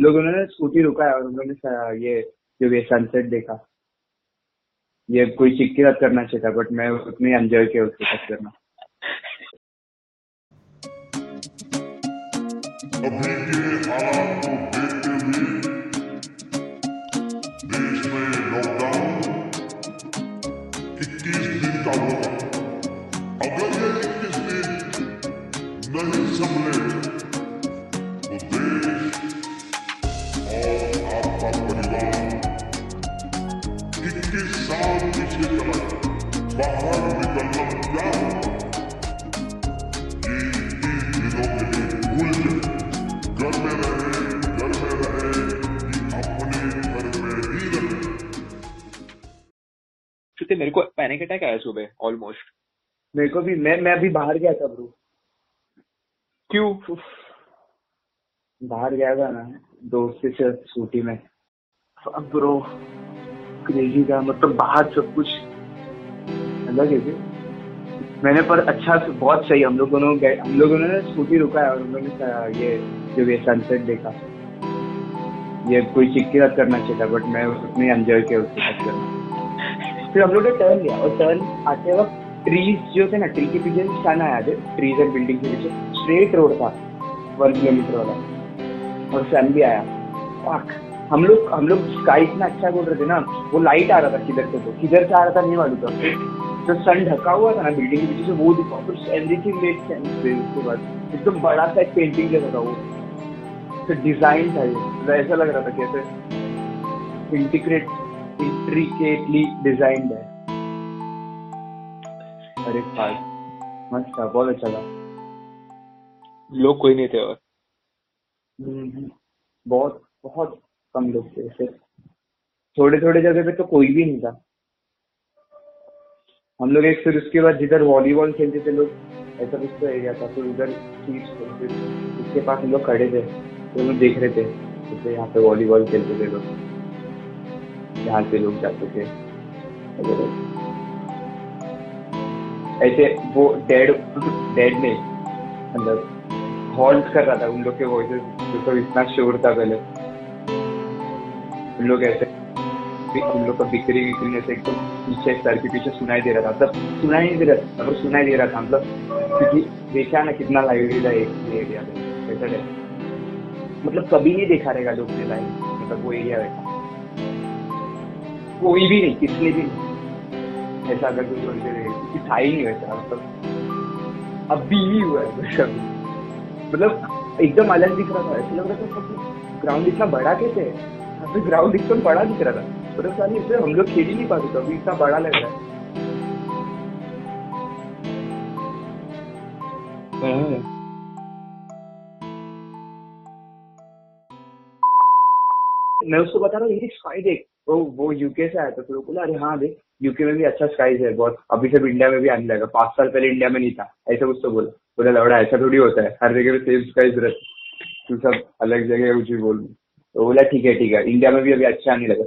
लोगों ने स्कूटी रुका है और हम लोगों ने ये, जो ये सनसेट देखा, ये कोई चिक के करना चाहिए था बट मैं उतनी एंजॉय किया उसके साथ करना। अभी के हालात को देखते हुए देश में लॉकडाउन 21 दिन का होगा अगर ये 21 दिन नहीं 21 साल पीछे चला बाहर निकलना क्या ये तीन दिनों के लिए भूल जाए घर में रहे घर में रहे कि अपने घर में ही रहे मेरे को पैनिक अटैक आया सुबह ऑलमोस्ट मेरे को भी मैं मैं अभी बाहर गया था ब्रो क्यों? बाहर गया था ना दोस्त से स्कूटी में. अब ब्रो क्रेजी था मतलब बाहर सब कुछ अलग है मैंने पर अच्छा बहुत सही, हम लोगों ने हम लोगों ने स्कूटी रुका है और हम लोगों ने ये जो ये सनसेट देखा, ये कोई चिक के करना चाहिए बट मैं उतनी एंजॉय किया उसके साथ करना फिर हम लोग ने टर्न लिया और टर्न आते वक्त ट्रीज जो थे ना ट्री के पीछे सन आया थे ट्रीज एंड बिल्डिंग के पीछे स्ट्रेट रोड था वन किलोमीटर वाला, और भी आया. हम लोग हम लोग स्काई इतना अच्छा बोल रहे थे ना वो लाइट आ रहा था किधर से तो किधर से आ रहा था नहीं मालूम था। जो सन ढका हुआ था ना बिल्डिंग के पीछे से वो दिखा फिर एवरीथिंग मेक सेंस फिर उसके बाद। एकदम बड़ा सा एक पेंटिंग जैसा था वो। फिर डिज़ाइन था ये मतलब ऐसा लग रहा था कैसे। इंटीग्रेट इंट्रिकेटली डिजाइंड है। अरे फास्ट मस्त था बहुत अच्छा था। लोग कोई नहीं थे और। हम्म, बहुत बहुत कम लोग थे ऐसे थोड़े थोड़े जगह पे तो कोई भी नहीं था। हम लोग एक फिर उसके बाद जिधर वॉलीबॉल खेलते थे लोग, ऐसा कुछ तो एरिया था फिर उधर उसके पास हम लोग खड़े थे तो लोग देख रहे थे, जैसे यहाँ पे वॉलीबॉल खेलते थे लोग, यहाँ से लोग जाते थे ऐसे वो डेड डेड ने मतलब हॉल्ट कर रहा था उन लोग के वॉइसेस जो तो इतना शोर था पहले। उन लोग ऐसे उन लोग का बिक्री विक्री ऐसे एकदम पीछे सर के पीछे सुनाई दे रहा था। मतलब सुनाई नहीं दे रहा था मतलब सुनाई दे रहा था मतलब क्योंकि देखा ना कितना लाइव था एक एरिया में ऐसा है मतलब कभी नहीं देखा रहेगा लोग ने लाइव मतलब वो एरिया वैसा कोई भी नहीं किसने भी नहीं। ऐसा अगर कोई थोड़ी देर क्योंकि था ही नहीं वैसा मतलब अभी ही हुआ है मतलब एकदम अलग दिख रहा था, ऐसा लग रहा था ग्राउंड इतना बड़ा कैसे है? ग्राउंड एकदम बड़ा दिख रहा था। साली इससे हम लोग खेल ही नहीं पाते अभी इतना बड़ा लग रहा है। मैं उसको बता रहा हूँ ये स्काई देख। वो वो यूके से आया था तो बोला अरे हाँ देख यूके में भी अच्छा स्काईज है बहुत। अभी सब इंडिया में भी आने लगा पाँच साल पहले इंडिया में नहीं था। ऐसा कुछ तो बोला। बोला लौड़ा ऐसा थोड़ी होता है हर जगह पे सेम स्काईज रहते तू सब अलग जगह कुछ भी बोल। तो बोला ठीक है ठीक है इंडिया में भी अभी अच्छा आने लगा।